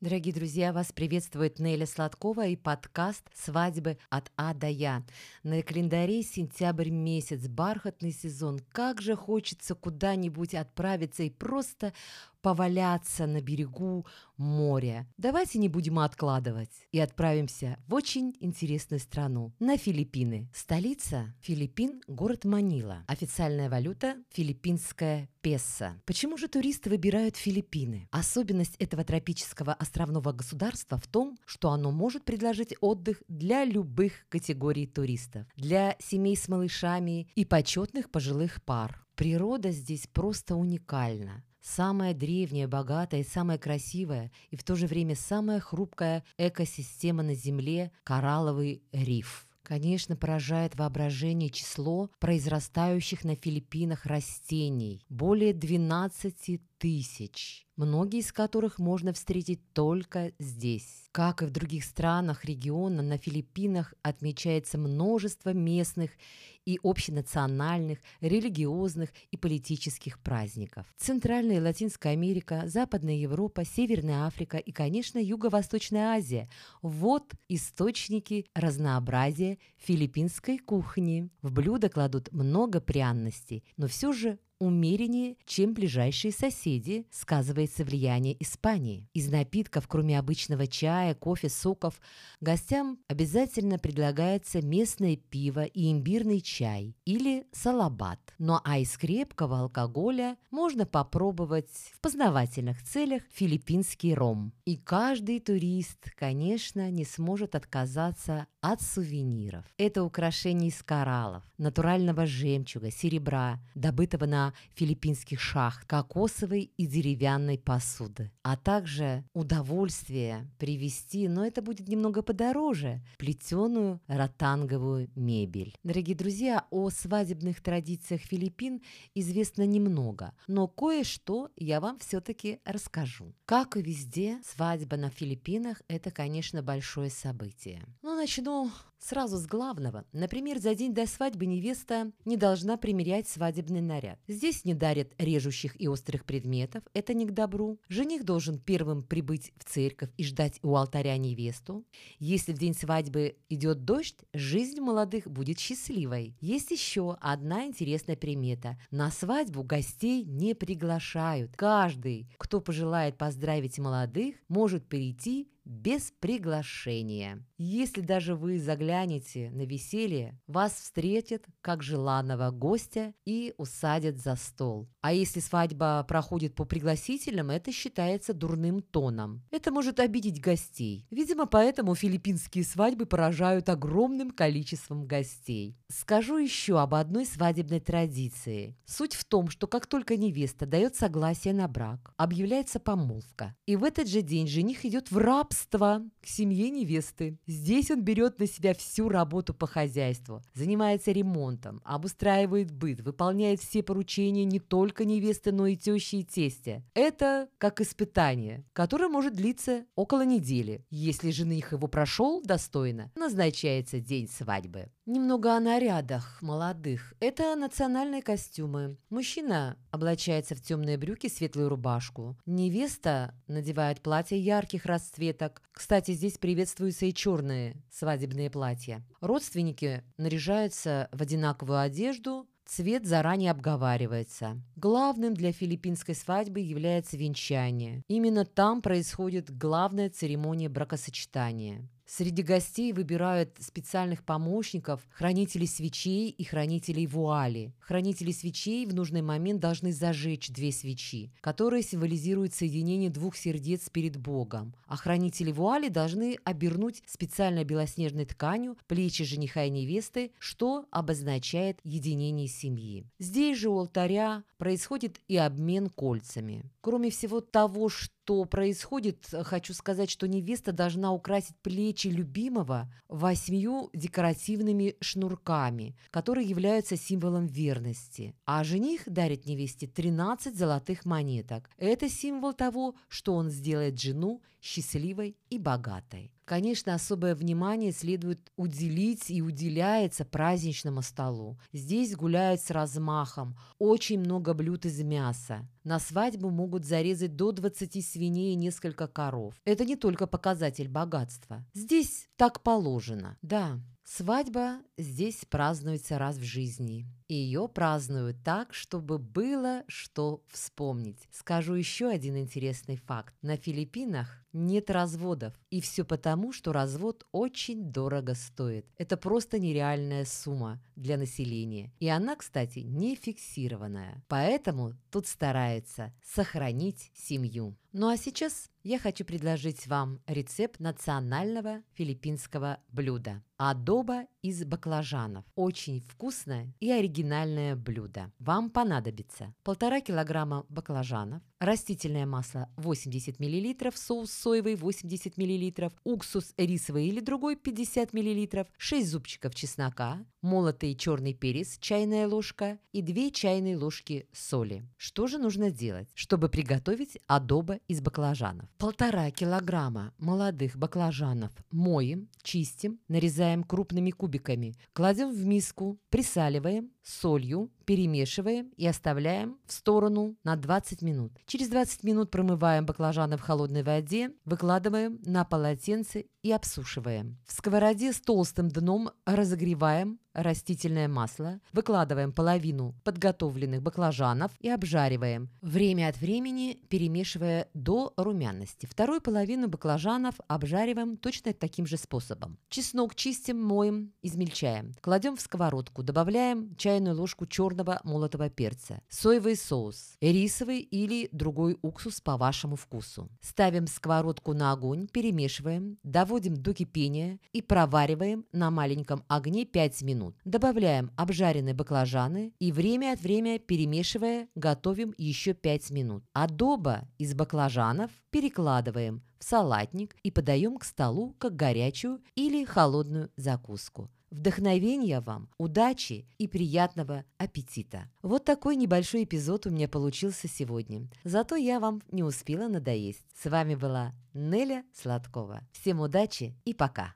Дорогие друзья, вас приветствует Неля Сладкова и подкаст «Свадьбы от А до Я». На календаре сентябрь месяц, бархатный сезон. Как же хочется куда-нибудь отправиться и просто поваляться на берегу моря. Давайте не будем откладывать и отправимся в очень интересную страну, на Филиппины. Столица Филиппин – город Манила. Официальная валюта – филиппинская песо. Почему же туристы выбирают Филиппины? Особенность этого тропического островного государства в том, что оно может предложить отдых для любых категорий туристов. Для семей с малышами и почетных пожилых пар. Природа здесь просто уникальна. Самая древняя, богатая и самая красивая, и в то же время самая хрупкая экосистема на Земле – коралловый риф. Конечно, поражает воображение число произрастающих на Филиппинах растений. Более 12 тысяч, многие из которых можно встретить только здесь. Как и в других странах региона, на Филиппинах отмечается множество местных и общенациональных, религиозных и политических праздников. Центральная Латинская Америка, Западная Европа, Северная Африка и, конечно, Юго-Восточная Азия – вот источники разнообразия филиппинской кухни. В блюдо кладут много пряностей, но все же умереннее, чем ближайшие соседи, сказывается влияние Испании. Из напитков, кроме обычного чая, кофе, соков, гостям обязательно предлагается местное пиво и имбирный чай или салабат. Ну а из крепкого алкоголя можно попробовать в познавательных целях филиппинский ром. И каждый турист, конечно, не сможет отказаться от сувениров. Это украшения из кораллов, натурального жемчуга, серебра, добытого на филиппинских шахт, кокосовой и деревянной посуды, а также удовольствие привезти, но это будет немного подороже, плетеную ротанговую мебель. Дорогие друзья, о свадебных традициях Филиппин известно немного, но кое-что я вам все-таки расскажу. Как и везде, свадьба на Филиппинах – это, конечно, большое событие. Ну, начну Сразу с главного. Например, за день до свадьбы невеста не должна примерять свадебный наряд. Здесь не дарят режущих и острых предметов, это не к добру. Жених должен первым прибыть в церковь и ждать у алтаря невесту. Если в день свадьбы идет дождь, жизнь молодых будет счастливой. Есть еще одна интересная примета. На свадьбу гостей не приглашают. Каждый, кто пожелает поздравить молодых, может перейти без приглашения. Если даже вы заглянете на веселье, вас встретят как желанного гостя и усадят за стол. А если свадьба проходит по пригласительным, это считается дурным тоном. Это может обидеть гостей. Видимо, поэтому филиппинские свадьбы поражают огромным количеством гостей. Скажу еще об одной свадебной традиции. Суть в том, что как только невеста дает согласие на брак, объявляется помолвка. И в этот же день жених идет в рабство рабства к семье невесты. Здесь он берет на себя всю работу по хозяйству, занимается ремонтом, обустраивает быт, выполняет все поручения не только невесты, но и тещи и тестя. Это как испытание, которое может длиться около недели. Если жених его прошел достойно, назначается день свадьбы. Немного о нарядах молодых. Это национальные костюмы. Мужчина облачается в темные брюки, светлую рубашку. Невеста надевает платье ярких расцветок. Кстати, здесь приветствуются и черные свадебные платья. Родственники наряжаются в одинаковую одежду, Цвет заранее обговаривается. Главным для филиппинской свадьбы является венчание. Именно там происходит главная церемония бракосочетания. Среди гостей выбирают специальных помощников, хранителей свечей и хранителей вуали. Хранители свечей в нужный момент должны зажечь две свечи, которые символизируют соединение двух сердец перед Богом. А хранители вуали должны обернуть специальной белоснежной тканью плечи жениха и невесты, что обозначает единение семьи. Здесь же у алтаря происходит и обмен кольцами. Кроме всего того, что что происходит, хочу сказать, что невеста должна украсить плечи любимого восьмью декоративными шнурками, которые являются символом верности. А жених дарит невесте 13 золотых монеток. Это символ того, что он сделает жену счастливой и богатой. Конечно, особое внимание следует уделить и уделяется праздничному столу. Здесь гуляют с размахом, очень много блюд из мяса. На свадьбу могут зарезать до 20 свиней и несколько коров. Это не только показатель богатства. Здесь так положено. Да, Свадьба здесь празднуется раз в жизни. И ее празднуют так, чтобы было что вспомнить. Скажу еще один интересный факт. На Филиппинах нет разводов. И все потому, что развод очень дорого стоит. Это просто нереальная сумма для населения. И она, кстати, не фиксированная. Поэтому тут старается сохранить семью. Ну а сейчас я хочу предложить вам рецепт национального филиппинского блюда – адоба из баклажанов. Очень вкусное и оригинальное блюдо. Вам понадобится полтора килограмма баклажанов, растительное масло 80 мл, соус соевый 80 мл, уксус рисовый или другой 50 мл, 6 зубчиков чеснока, молотый черный перец, чайная ложка и 2 чайные ложки соли. Что же нужно делать, чтобы приготовить адоба из баклажанов? Полтора килограмма молодых баклажанов моем, чистим, нарезаем крупными кубиками, кладем в миску, присаливаем, солью, перемешиваем и оставляем в сторону на 20 минут. Через 20 минут промываем баклажаны в холодной воде, выкладываем на полотенце и обсушиваем. В сковороде с толстым дном разогреваем растительное масло, выкладываем половину подготовленных баклажанов и обжариваем, время от времени перемешивая до румяности. Вторую половину баклажанов обжариваем точно таким же способом. Чеснок чистим, моем, измельчаем. Кладем в сковородку, добавляем чайную ложку черного молотого перца, соевый соус, рисовый или другой уксус по вашему вкусу. Ставим сковородку на огонь, перемешиваем, доводим до кипения и провариваем на маленьком огне 5 минут. Добавляем обжаренные баклажаны и время от времени перемешивая, готовим еще 5 минут. Адоба из баклажанов перекладываем в салатник и подаем к столу как горячую или холодную закуску. Вдохновения вам, удачи и приятного аппетита. Вот такой небольшой эпизод у меня получился сегодня. Зато я вам не успела надоесть. С вами была Неля Сладкова. Всем удачи и пока!